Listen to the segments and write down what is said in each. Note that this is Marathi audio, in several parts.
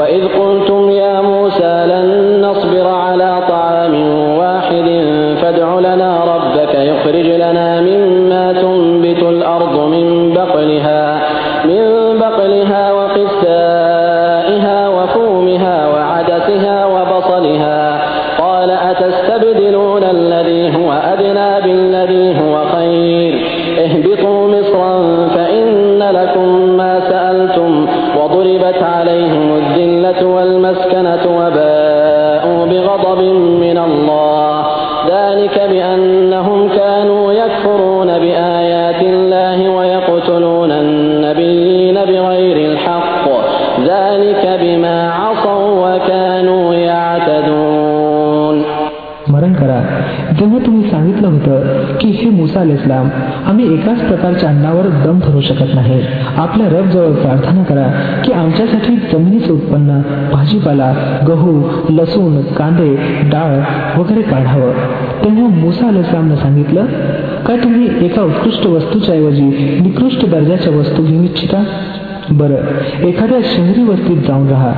وإذ قلتم يا موسى لن मुसा इस्लाम आम्ही एकाच प्रकारच्या अन्नावर दम धरू शकत नाही. आपल्या रब जवळ प्रार्थना करा की आमच्यासाठी जमिनीचं उत्पन्न भाजीपाला गहू लसूण कांदे डाळ वगैरे काढावं. तेव्हा मुसा अल इस्लामनं सांगितलं का तुम्ही एका उत्कृष्ट वस्तूच्या ऐवजी निकृष्ट दर्जाच्या वस्तू घेऊ इच्छिता? बरं एखाद्या शहरी वस्तीत जाऊन राहा.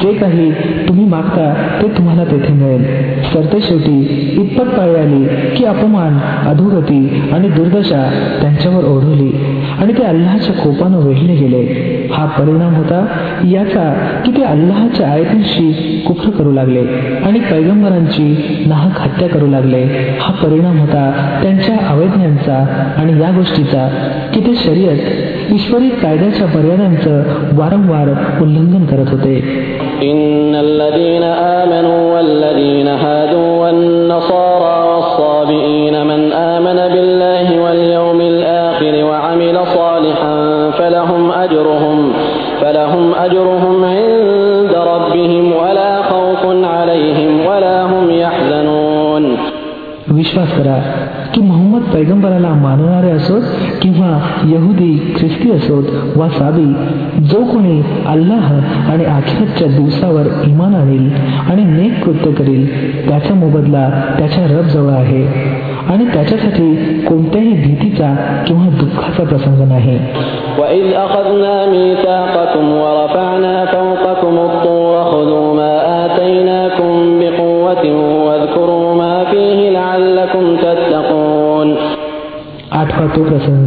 जे काही तुम्ही मागता ते तुम्हाला तेथे मिळेल. सरते शेवटी इतपत पाळी आली की अपमान अधोगती आणि दुर्दशा त्यांच्यावर ओढवली आणि ते अल्लाच्या कोपानं वेढले गेले. हा परिणाम होता याचा की ते अल्लाच्या आयतींशी कुफर करू लागले आणि पैगंबरांची नाहक हत्या करू लागले. हा परिणाम होता त्यांच्या अवैज्ञांचा आणि या गोष्टीचा की ते शर्यत ईश्वरी कायद्याच्या मर्यादांचं वारंवार उल्लंघन करत होते إن الذين آمنوا والذين هادوا والنصارى والصابئين من آمن بالله واليوم الآخر وعمل صالحا فلهم أجرهم فلهم أجرهم عند ربهم ولا خوف عليهم ولا هم يحزنون विश्वास करा की मोहम्मद पैगंबराला मानणारे असोत किंवा यहुदी ख्रिस्ती असोत वा साबी जो कोणी अल्लाह आणि आखिरच्या दिवसावर इमान आणील आणि नेक कृत्य करील त्याचा मोबदला त्याच्या रब जवळ आहे. आणि त्याच्यासाठी कोणत्याही भीतीचा किंवा दुःखाचा प्रसंग नाही. होता तो प्रसंग.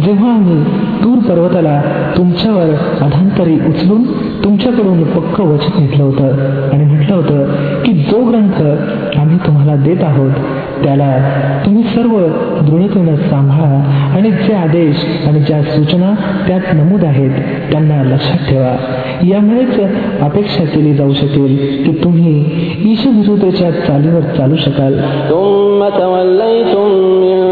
जेव्हा आम्ही तूर पर्वताला तुमच्यावर अधांतरी उचलून तुमच्याकडून पक्क वचन घेतलं होतं आणि म्हटलं होतं की जो ग्रंथ आम्ही तुम्हाला देत आहोत त्याला तुम्ही सर्व दृढतेनं सांभाळा आणि जे आदेश आणि ज्या सूचना त्यात नमूद आहेत त्यांना लक्षात ठेवा. यामुळेच अपेक्षा केली जाऊ शकेल की तुम्ही ईशविरुद्धच्या चालीवर चालू शकाल.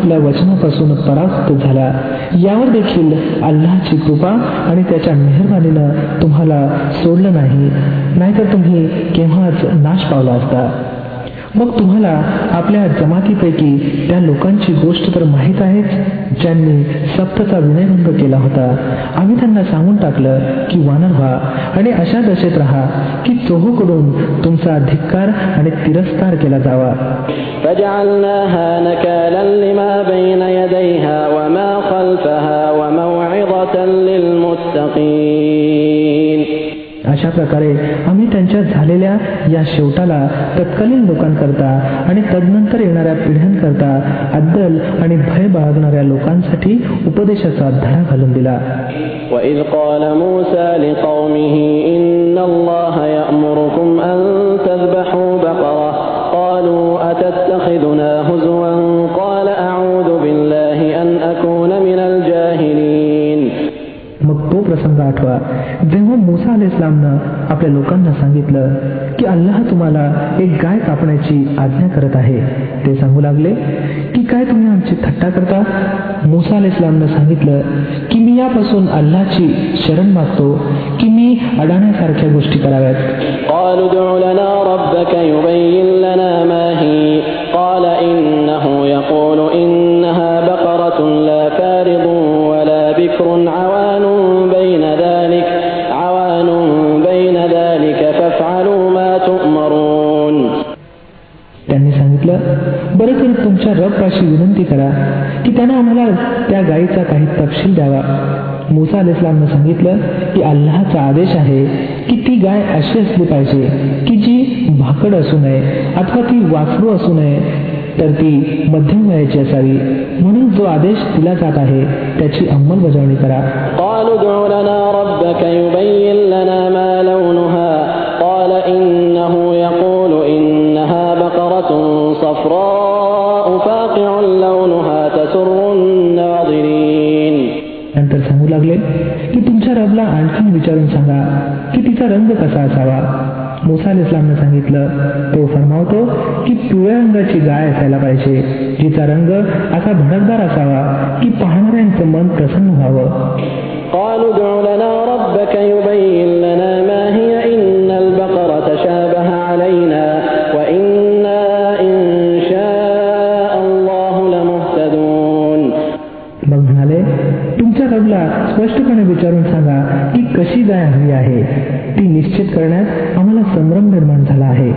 आपल्या वचनापासून परास्त झाला. यावर देखील अल्लाची कृपा आणि त्याच्या मेहरबानीनं तुम्हाला सोडलं नाही. नाहीतर तुम्ही केव्हाच नाश पावला असता. मग तुम्हाला आपल्या जमातीपैकी त्या लोकांची गोष्ट तर माहीत आहेच ज्यांनी सप्तचा विनयभंग केला होता आम्ही त्यांना सांगून टाकलं की वानर व्हा आणि अशा दशेत राहा की चोहूकडून तुमचा धिक्कार आणि तिरस्कार केला जावा فجعلناها نكالا لما بين يديها وما خلفها وموعظة للمتقين अशा प्रकारे आम्ही त्यांच्या झालेल्या या शेवटाला तत्कालीन लोकांकरता आणि तदनंतर येणाऱ्या पिढ्यांकरता अद्दल आणि भय बाळगणाऱ्या लोकांसाठी उपदेशाचा धडा घालून दिला وإذ قال موسى لقومه إن الله يأمركم أن تذبحوا بقرة قالوا أتتخذنا هزوا قال أعوذ بالله أن أكون من الجاهلين मग तो प्रसंग आठवा जेव्हा मुसा अल इस्लामनं आपल्या लोकांना सांगितलं की अल्लाह तुम्हाला एक गाय कापण्याची आज्ञा करत आहे ते सांगू लागले की काय तुम्ही आमची थट्टा करता? मुसा अल इस्लामनं सांगितलं की मी यापासून अल्लाची शरण मागतो की मी अडाण्यासारख्या गोष्टी कराव्यात. तुमच्या रबपाशी विनंती करा की त्यानं आम्हाला त्या गायीचा काही तपशील द्यावा मुसा अल इस्लामनं सांगितलं की अल्लाचा आदेश आहे की ती गाय अशी असली पाहिजे की जी भाकड असू नये अथवा ती वासरू असू नये तर ती मध्यम वयाची असावी म्हणून जो आदेश दिला जात आहे त्याची अंमलबजावणी करा قالوا ادع की तुमच्या रबला आणखी विचारून सांगा की तिचा रंग कसा असावा? मुसा अल इस्लामनं सांगितलं तो फरमावतो की पिवळ्या रंगाची गाय असायला पाहिजे जिचा रंग असा भडकदार असावा की पाहणाऱ्यांचं मन प्रसन्न व्हावं. विचारून सांगा की कशी गाय हवी आहे ती निश्चित करण्यात आम्हाला संभ्रम निर्माण झाला आहे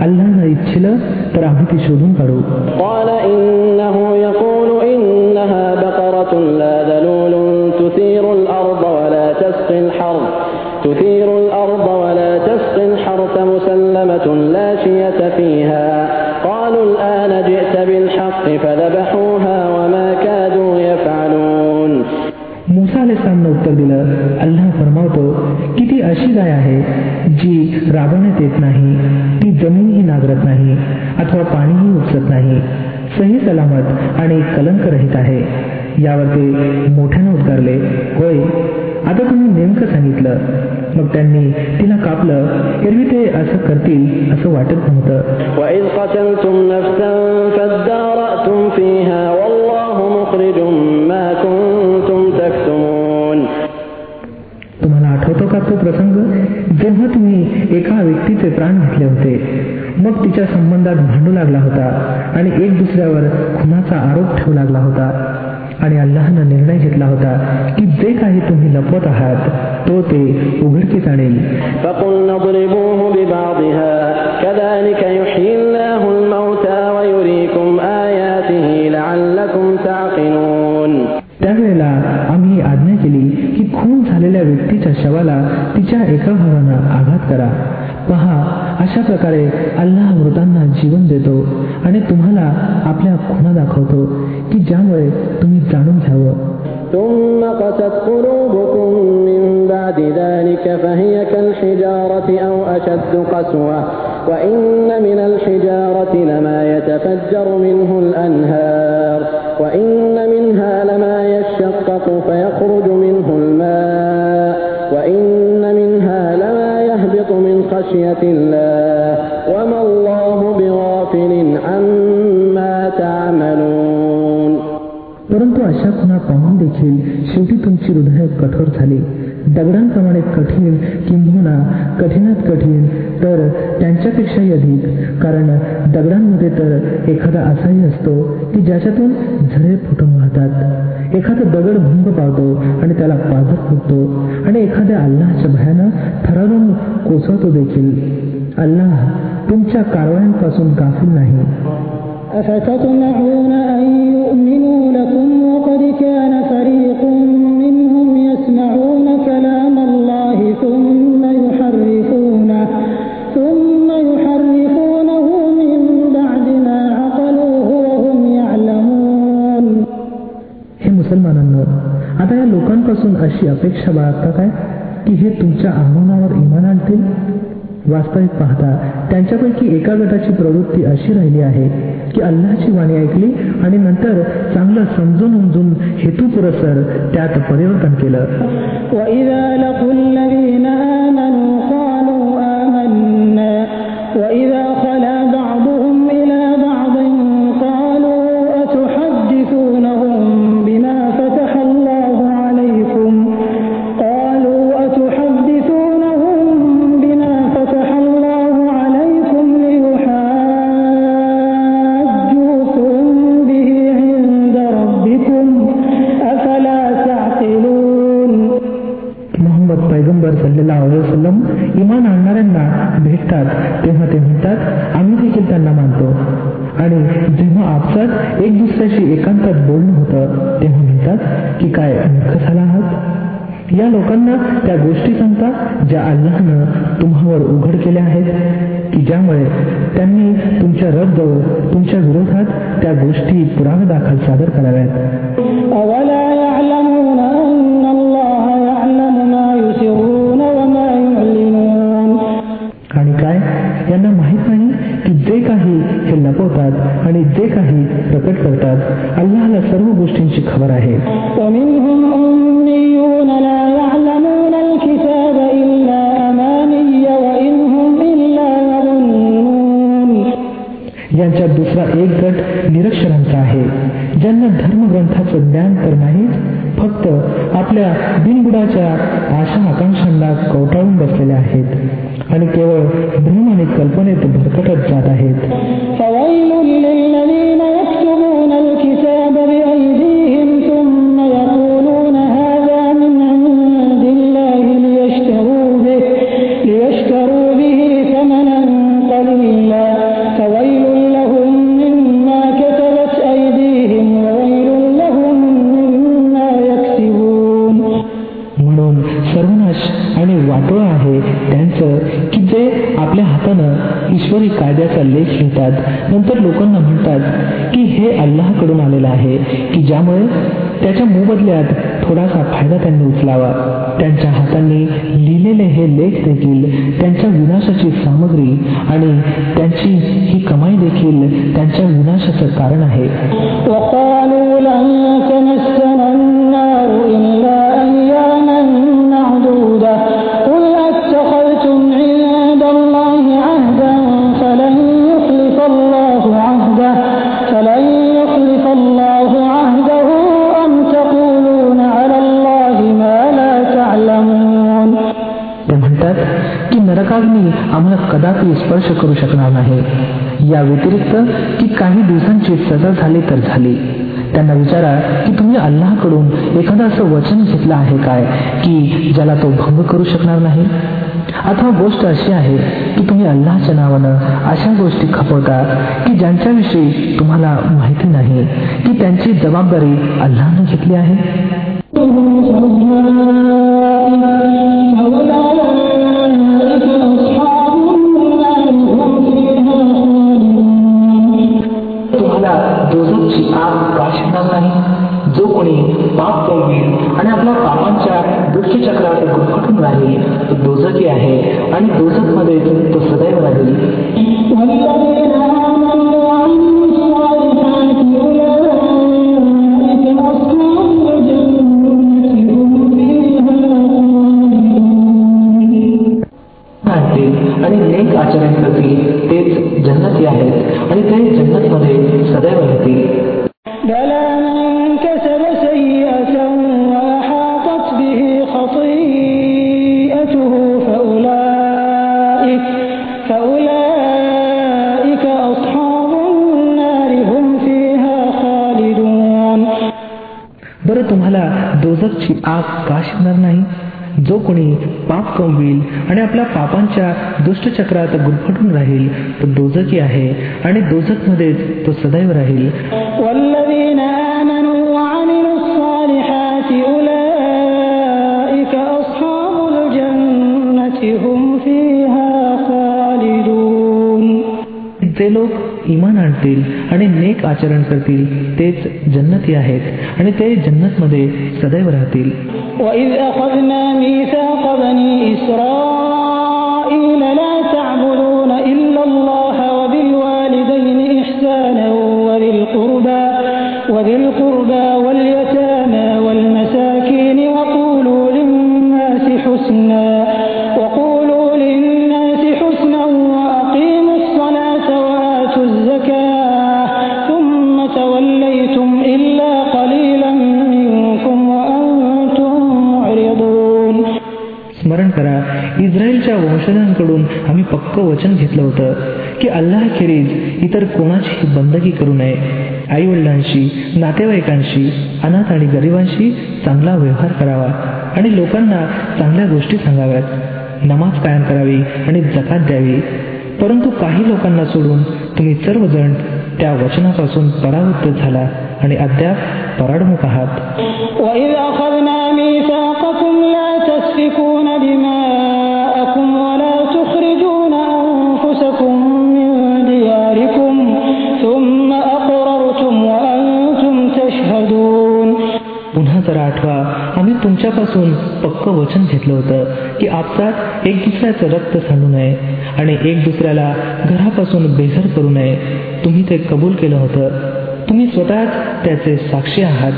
अल्लानं इच्छिलं तर आम्ही ती शोधून काढू قال إنه يقول إنها بقرة لا ذلول تثير الأرض ولا تسقي الحرث تثير الأرض ولا تسقي الحرث مسلمة لا شية فيها قالوا الآن جئت بالحق فذبحوها وما كادوا يفعلون मुसा अलेस्लामनं उत्तर दिलं अल्लाह फरमावतो की ती अशी गाय आहे जी राबवण्यात येत नाही ती जमीनही नागरत नाही अथवा पाणीही उपसत नाही सही सलामत आणि कलंकरहित आहे. यावर ते मोठ्यानं उद्गारले होय आता तुम्ही नेमकं सांगितलं. मग त्यांनी तिला कापलं एरवी ते असं करतील असं वाटत नव्हतं. का तो प्रसंग जेव्हा तुम्ही एका व्यक्तीचे प्राण घेतले होते मग तिच्या संबंधात भांडू लागला होता आणि एक दुसऱ्यावर खुनाचा आरोप ठेवू लागला होता. आणि अल्लाहनं निर्णय घेतला होता की जे काही तुम्ही लपवत आहात तो ते उघडकीस आणेल. त्यावेळेला आम्ही आज्ञा केली खून झालेल्या व्यक्तीच्या शवाला तिच्या एका भावानं आघात करा पहा अशा प्रकारे अल्लाह मृतांना जीवन देतो आणि तुम्हाला आपल्या खुणा दाखवतो की ज्यामुळे तुम्ही जाणून घ्यावं ثم قست قلوبكم من بعد ذلك فهي كالحجارة أو أشد قسوة وإن من الحجارة لما يتفجر منه الأنهار وإن منها لما يشقق فيخرج منه الماء وإن منها لما يهبط من خشية الله وما الله بغافل عما تعملون परंतु अशा खुणा पाहून देखील शेवटी तुमची हृदय कठोर झाली दगडांप्रमाणे कठीण किंबहुना कठीणात कठीण तर त्यांच्यापेक्षाही अधिक. कारण दगडांमध्ये तर एखादा असाही असतो की ज्याच्यातून झरे फुटून वाहतात. एखादा दगड भंग पावतो आणि त्याला पाझर फुटतो आणि एखाद्या अल्लाच्या भयानं थरारून कोसळतो देखील. अल्लाह तुमच्या कारवायांपासून गाफील नाही. तुमच्यापासून अशी अपेक्षा बाळगतात आहे की हे तुमच्या आव्हानावर इमान आणतील? वास्तविक पाहता त्यांच्यापैकी एका गटाची प्रवृत्ती अशी राहिली आहे की अल्लाची वाणी ऐकली आणि नंतर चांगलं समजून उमजून हेतुपुरसर त्यात परिवर्तन केलं. त्यांना माहीत नाही की जे काही हे लपवतात आणि जे काही प्रकट करतात अल्लाहला सर्व गोष्टींची खबर आहे. यांच्यात दुसरा एक गट निरक्षरांचा आहे. ज्यांना धर्मग्रंथाचं ज्ञान तर नाही फक्त आपल्या बिनबुडाच्या आशा आकांक्षांना कवटाळून बसलेल्या आहेत. आणि केवळ भ्रम आणि कल्पनेत भरकटत जात आहेत. आणि वाटोळा आहे त्यांचं की जे आपल्या हातानं ईश्वरी कायद्याचा लेख लिहितात. नंतर लोकांना म्हणतात की हे अल्लाहकडून आलेलं आहे की ज्यामुळे त्याच्या मोबदल्यात थोडासा फायदा त्यांनी उचलावा. त्यांच्या हातांनी लिहिलेले हे लेख देखील त्यांच्या विनाशाची सामग्री आणि त्यांची ही कमाई देखील त्यांच्या विनाशाचं कारण आहे. आम्हाला कदापि स्पर्श करू शकणार नाही. या व्यतिरिक्त की काही दिवसांची सजा झाली तर झाली. त्यांना विचारा की तुम्ही अल्लाहकडून एखादं असं वचन घेतलं आहे काय की ज्याला तो भंग करू शकणार नाही? अथवा गोष्ट अशी आहे की तुम्ही अल्लाहच्या नावानं अशा गोष्टी खपवता की ज्यांच्याविषयी तुम्हाला माहिती नाही की त्यांची जबाबदारी अल्लाहनं घेतली आहे? नाही पाप कळवेल आणि आपल्या पापांच्या दुष्टचक्रात गुफटून राहील तो दोजकी आहे आणि दोजकमध्ये तो सदैव राहील. दोजकची आग का शिकणार नाही. जो कोणी पाप कमविल आणि आपल्या पापांच्या दुष्टचक्रात गुरफटून राहील तो दोजकी आहे आणि दोजक मध्येच तो सदैव राहील. इमान आणतील आणि नेक आचरण करतील तेच जन्नती आहेत आणि ते जन्नत मध्ये सदैव राहतील وإذ أخذنا ميثاق بني إسرائيل لا تعبدون إلا الله وبالوالدين إحسانا وذي القربى وذي القربى واليتامى आम्ही पक्क वचन घेतलं होतं की अल्लाखेरीज इतर कोणाची बंदगी करू नये. आई वडिलांशी नातेवाईकांशी अनाथ आणि गरिबांशी चांगला व्यवहार करावा आणि लोकांना चांगल्या गोष्टी सांगाव्यात. नमाज कायम करावी आणि जकात द्यावी. परंतु काही लोकांना सोडून तुम्ही सर्वजण त्या वचनापासून परावृत्त झाला आणि अद्याप पराडमुख आहात. तुमच्यापासून पक्क वचन घेतलं होतं की आपसात एक दुसऱ्याचं रक्त सांडू नये आणि एक दुसऱ्याला घरापासून बेघर करू नये. तुम्ही ते कबूल केलं होतं. तुम्ही स्वतःच त्याचे साक्षी आहात.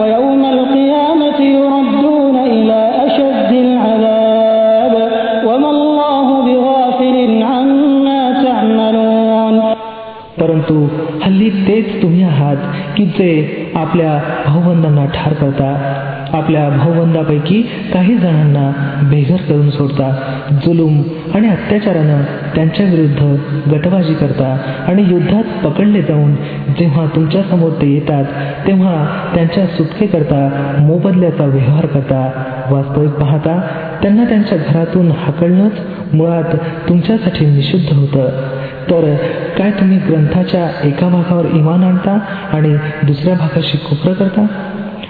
ويوم की ते आपल्या भाऊबंधांना ठार करतात आपल्या भाऊबंदापैकी काही जणांना बेघर करून सोडतात जुलूम आणि अत्याचारानं त्यांच्या विरुद्ध गटबाजी करता आणि युद्धात पकडले जाऊन जेव्हा तुमच्यासमोर ते येतात तेव्हा त्यांच्या सुटकेकरता मोबदल्याचा व्यवहार करता. वास्तविक पाहता त्यांना त्यांच्या घरातून हाकलणंच मुळात तुमच्यासाठी निषिद्ध होतं. तर काय तुम्ही ग्रंथाच्या एका भागावर इमान आणता आणि दुसऱ्या भागाशी कुप्र करता?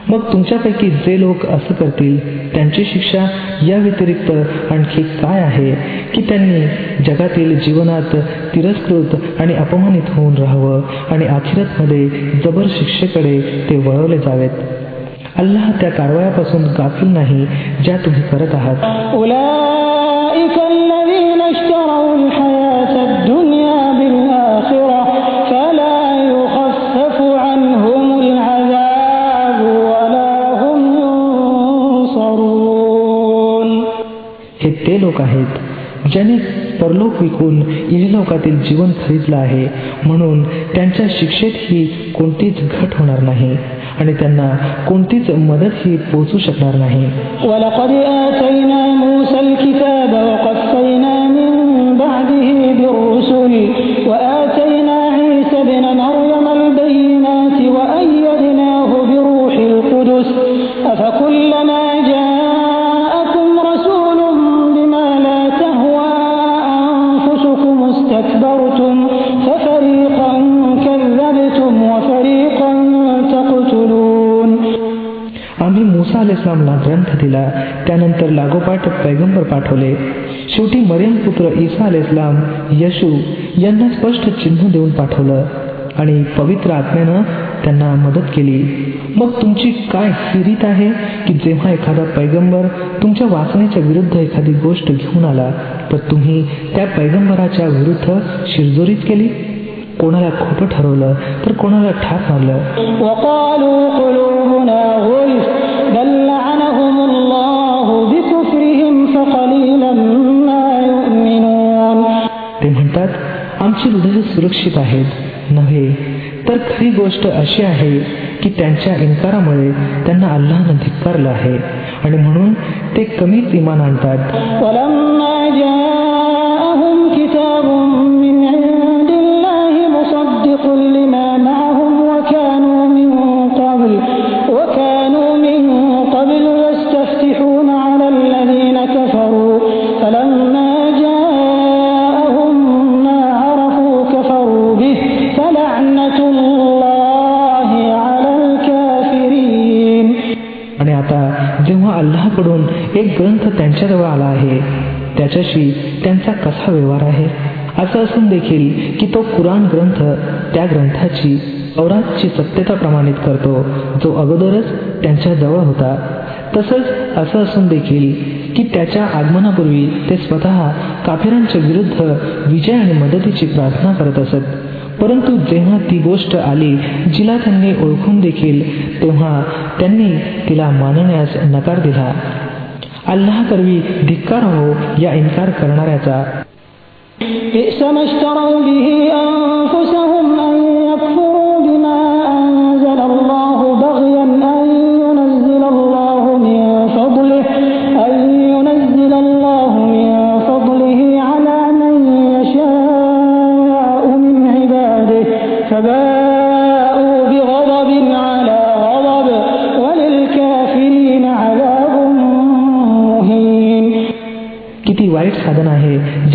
मग तुमच्यापैकी जे लोक असं करतील त्यांची शिक्षा या व्यतिरिक्त आणखी काय आहे की त्यांनी जगातील जीवनात तिरस्कृत आणि अपमानित होऊन राहावं आणि अखेरतमध्ये जबर शिक्षेकडे ते वळवले जावेत? अल्लाह त्या कारवायापासून गाफील नाही ज्या तुम्ही करत आहात. ते लोक आहेत ज्यांनी परलोक विकून इहलोकातील जीवन खरीदलं आहे म्हणून त्यांच्या शिक्षेत ही कोणतीच घट होणार नाही आणि त्यांना कोणतीच मदत ही पोचू शकणार नाही ولقد ففريقا كذبتم وفريقا تقتلون आम्ही मुसा अल इस्लामला ग्रंथ दिला त्यानंतर लागोपाठ पैगंबर पाठवले शेवटी मरियम पुत्र ईसा अल इस्लाम यशू यांना स्पष्ट चिन्ह देऊन पाठवलं आणि पवित्र आत्म्यानं त्यांना मदत केली मग तुमची काय ही रीत आहे की जेव्हा एखादा पैगंबर तुमच्या वासनेच्या विरुद्ध एखादी गोष्ट घेऊन आला तर तुम्ही त्या पैगंबराच्या विरुद्ध शिरजोरीत केली? कोणाला खोट ठरवलं? तर कोणाला ठाप मारलं? ते म्हणतात आमची हृदय सुरक्षित आहेत. नव्हे तर खरी गोष्ट अशी आहे की त्यांच्या इन्कारामुळे त्यांना अल्लानं धिक्कारलं आहे. आणि म्हणून ते कमीच इमान आणतात. त्याच्याशी त्यांचा कसा व्यवहार आहे? असं असून देखील की तो कुराण ग्रंथ त्या ग्रंथाची औरातची सत्यता प्रमाणित करतो जो अगोदरच त्यांच्या जवळ होता. तसंच असं असून देखील की त्याच्या आगमनापूर्वी ते स्वतः काफिरांच्या विरुद्ध विजय आणि मदतीची प्रार्थना करत असत. परंतु जेव्हा ती गोष्ट आली जिला त्यांनी ओळखून देखील तेव्हा त्यांनी तिला मानण्यास नकार दिला. अल्लाह करवी धिक्कार हो या इन्कार करणाऱ्याचा.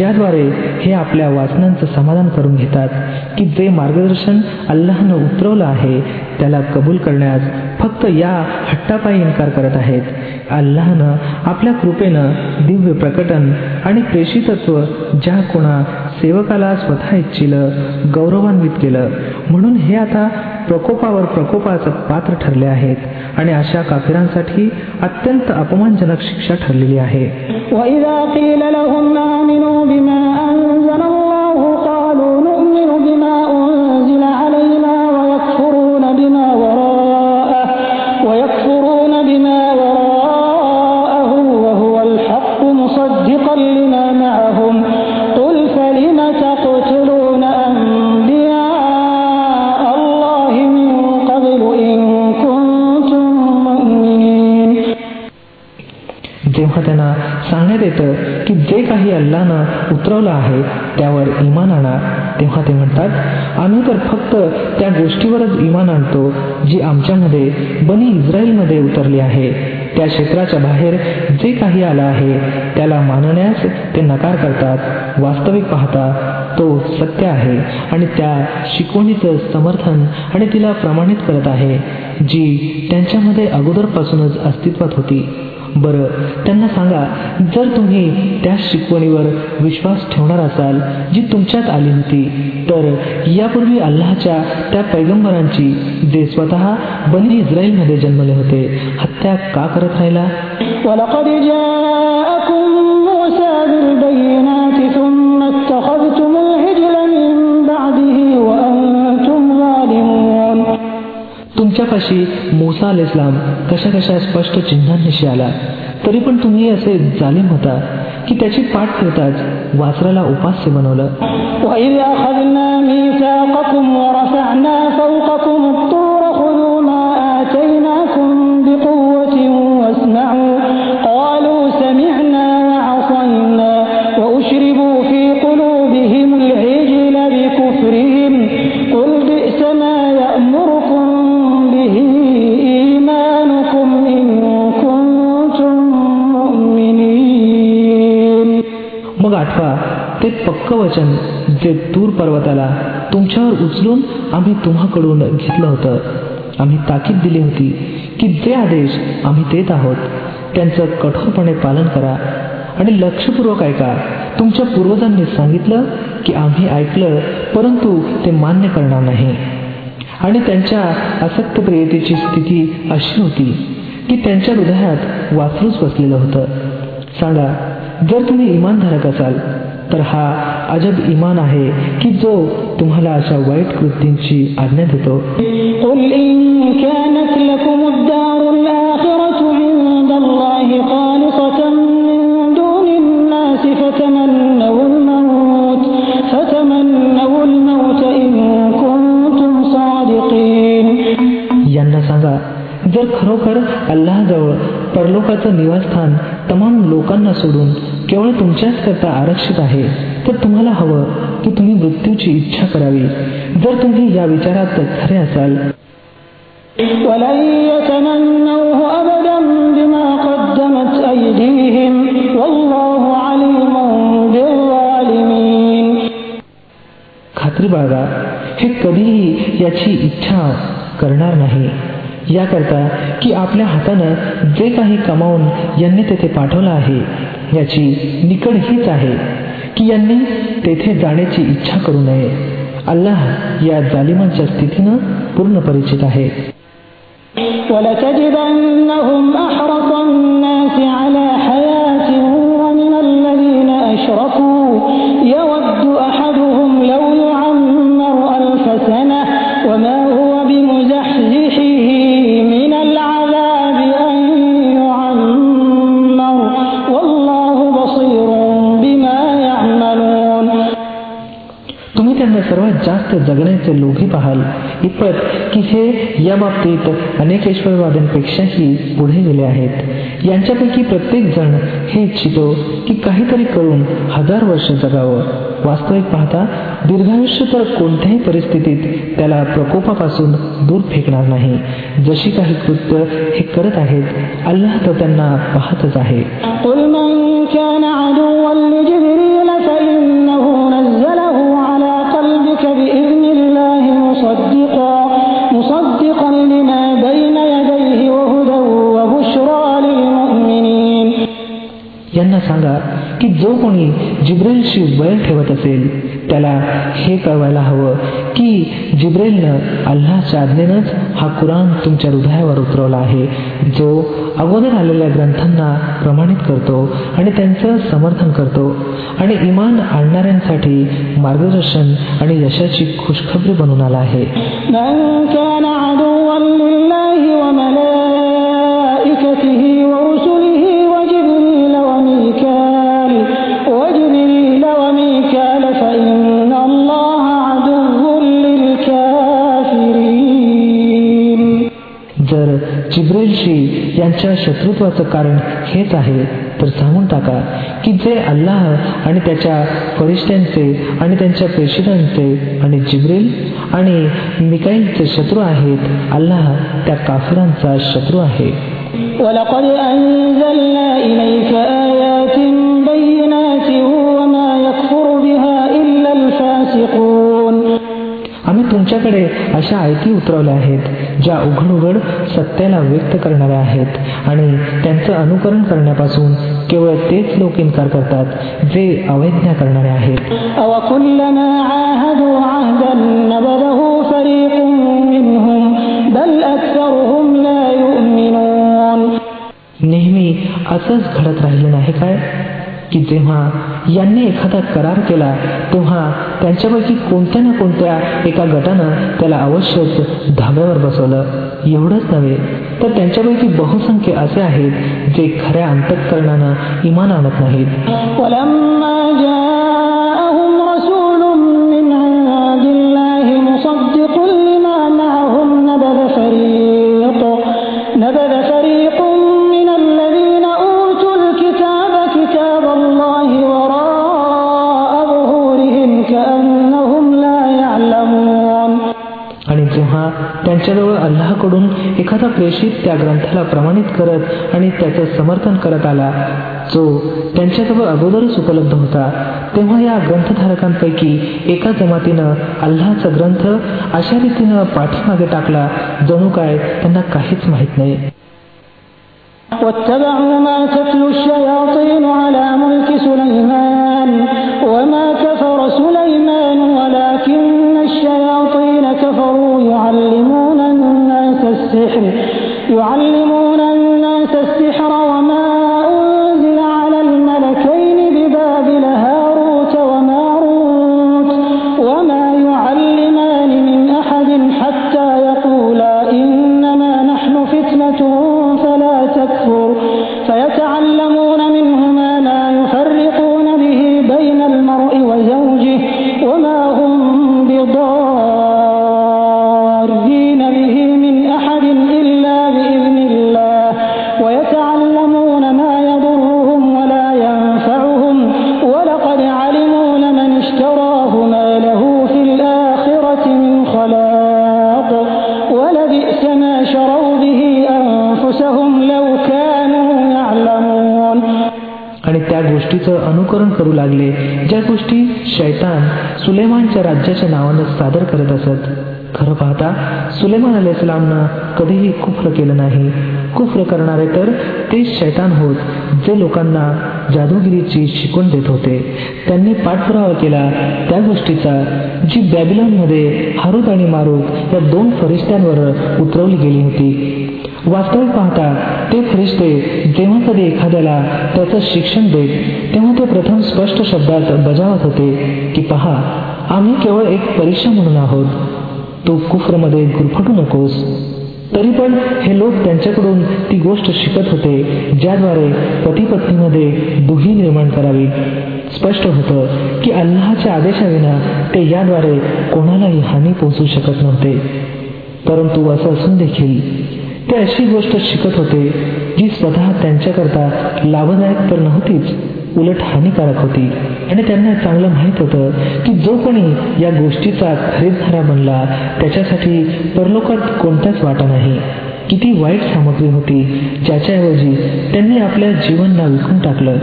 ज्याद्वारे हे आपल्या वाचनांचं समाधान करून घेतात की जे मार्गदर्शन अल्लाहनं उतरवलं आहे त्याला कबूल करण्यास फक्त या हट्टापायी इन्कार करत आहेत. अल्लाहनं आपल्या कृपेनं दिव्य प्रकटन आणि प्रेषितत्व ज्या कोणा सेवकाला स्वतः इच्छिलं गौरवान्वित केलं म्हणून हे आता प्रकोपावर प्रकोपाचं पात्र ठरले आहेत. आणि अशा काफिरांसाठी अत्यंत अपमानजनक शिक्षा ठरलेली आहे. काही अल्लानं उतरवलं आहे त्यावर इमान आणा तेव्हा ते म्हणतात आम्ही तर फक्त त्या गोष्टीवरच इमान आणतो जी आमच्यामध्ये बनी इस्रायलमध्ये उतरली आहे. त्या क्षेत्राच्या बाहेर जे काही आलं आहे त्याला मानण्यास ते नकार करतात वास्तविक पाहता तो सत्य आहे आणि त्या शिकवणीचं समर्थन आणि तिला प्रमाणित करत आहे जी त्यांच्यामध्ये अगोदरपासूनच अस्तित्वात होती. बरं त्यांना सांगा जर तुम्ही त्या शिकवणीवर विश्वास ठेवणार असाल जी तुमच्यात आली होती तर यापूर्वी अल्लाहच्या त्या पैगंबरांची जे स्वतः बनी इस्रायलमध्ये जन्मले होते हत्या का करत राहिला? तुमच्यापाशी मुसा अल इस्लाम कशा कशा स्पष्ट चिन्हांनिशी आला. तरी पण तुम्ही असे जालिम होता की त्याची पाठ फिरताच वासराला उपास्य बनवलं. वचन जे तूर पर्वताला तुमच्यावर उचलून आम्ही तुम्हाकडून घेतलं होतं. आम्ही ताकीद दिली होती की जे आदेश आम्ही देत आहोत त्यांचं कठोरपणे पालन करा आणि लक्षपूर्वक ऐका. तुमच्या पूर्वजांनी सांगितलं की आम्ही ऐकलं परंतु ते मान्य करणार नाही. आणि त्यांच्या असक्तप्रियतेची स्थिती अशी होती की त्यांच्या हृदयात वासरूच बसलेलं होतं. सांगा जर तुम्ही इमानधारक असाल तर हा अजब इमान आहे की जो तुम्हाला अशा वाईट कृतींची आज्ञा देतो? यांना सांगा जर खरोखर अल्लाजवळ परलोकाचं निवासस्थान तमाम लोकांना सोडून केवळ तुमच्याच करता आरक्षित आहे तर तुम्हाला हवं की तुम्ही मृत्यूची इच्छा करावी. जर तुम्ही या विचारात खरे असाल. खात्री बाळगा हे कधीही याची इच्छा करणार नाही. याकरता की आपल्या हातानं जे काही कमावून यांनी तेथे पाठवलं आहे याची निकड हीच आहे. की यांनी तेथे जाण्याची इच्छा करू नये. अल्लाह या जालिमांच्या स्थितीनं पूर्ण परिचित आहे. ولتجدنهم أحرص الناس على حياة ومن الذين أشركوا सर्वात जगण्याचे लोभी पाहाल. इतपत की हे या बाबतीत अनेकेश्वरवाद्यांपेक्षाही पुढे गेले आहेत. यांच्यापैकी प्रत्येक जण हे इच्छितो की काहीतरी करून हजार वर्ष जगावं. वास्तविक पाहता दीर्घायुष्य तर कोणत्याही परिस्थितीत त्याला प्रकोपापासून दूर फेकणार नाही. जशी काही कृत्य हे करत आहेत अल्लाह तर त्यांना पाहतच आहे. जिब्रेलशी वैर ठेवत असेल त्याला हे कळवायला हवं की जिब्रेलनं अल्लाच्या आज्ञेनंच हा कुराण तुमच्या हृदयावर उतरवला आहे जो अगोदर आलेल्या ग्रंथांना प्रमाणित करतो आणि त्यांचं समर्थन करतो. आणि इमान आणणाऱ्यांसाठी मार्गदर्शन आणि यशाची खुशखबरी बनून आला आहे. जिब्रेलशी यांच्या शत्रुत्वाचं कारण हेच आहे. तर सांगून टाका की जे अल्लाह आणि त्याच्या फरिश्त्यांचे आणि त्यांच्या प्रेषितांचे आणि जिब्रिल आणि मिकाईलचे शत्रू आहेत अल्लाह त्या काफिरांचा शत्रू आहे. अशा आयती उतरवल्या आहेत ज्या उघडउघड सत्याला व्यक्त करणाऱ्या आहेत. आणि त्यांचं अनुकरण करण्यापासून केवळ तेच लोक इन्कार करतात जे अवैज्ञा करणारे आहेत. नेहमी असंच घडत राहिलं नाही काय? की जेव्हा यांनी एखादा करार केला तेव्हा त्यांच्यापैकी कोणत्या ना कोणत्या एका गटानं त्याला अवश्यच धाब्यावर बसवलं. एवढंच नव्हे तर त्यांच्यापैकी बहुसंख्य असे आहेत जे खऱ्या अंतःकरणानं इमान आणत नाहीत. एखादा प्रेषित त्या ग्रंथाला प्रमाणित करत आणि त्याचं समर्थन करत आला जो त्यांच्याजवळ अगोदरच उपलब्ध होता तेव्हा या ग्रंथधारकांपैकी एका जमातीनं अल्लाहचा ग्रंथ अशा रीतीनं पाठीमागे टाकला जणू काय त्यांना काहीच माहीत नाही. يعلم सुलेमान अलाइस्लामनं कधीही कुफ्र केलं नाही. कुफ्र करणारे तर तेच शैतान होत जे लोकांना जादूगिरीची शिकवण देत होते. त्यांनी पाठपुरावा केला त्या गोष्टीचा जी बॅबिलॉनमध्ये हारूत आणि मारूत या दोन फरिश्त्यांवर उतरवली गेली होती. वास्तविक पाहता ते फरिश्ते जेव्हा कधी एखाद्याला त्याचं शिक्षण देत तेव्हा ते प्रथम स्पष्ट शब्दात बजावत होते की पहा आम्ही केवळ एक परीक्षा म्हणून आहोत. तू कुफरमध्ये गुरफटू नकोस. तरी पण हे लोक त्यांच्याकडून ती गोष्ट शिकत होते ज्याद्वारे पती पत्नीमध्ये दुही निर्माण करावी. स्पष्ट होतं की अल्लाच्या आदेशाविना ते याद्वारे कोणालाही हानी पोहोचू शकत नव्हते. परंतु असं असून देखील ते अशी गोष्ट शिकत होते जी स्वतः त्यांच्याकरता लाभदायक तर नव्हतीच. उलट हानिकारक होती. आणि त्यांना चांगलं माहीत होतं की जो कोणी या गोष्टीचा खरेदणारा बनला त्याच्यासाठी परलोकात कोणताच वाटा नाही. किती वाईट सामग्री होती. ज्याच्याऐवजी त्यांनी आपल्या जीवनाला विकून टाकलं.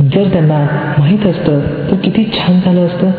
जर त्यांना माहीत असतं तर किती छान झालं असतं.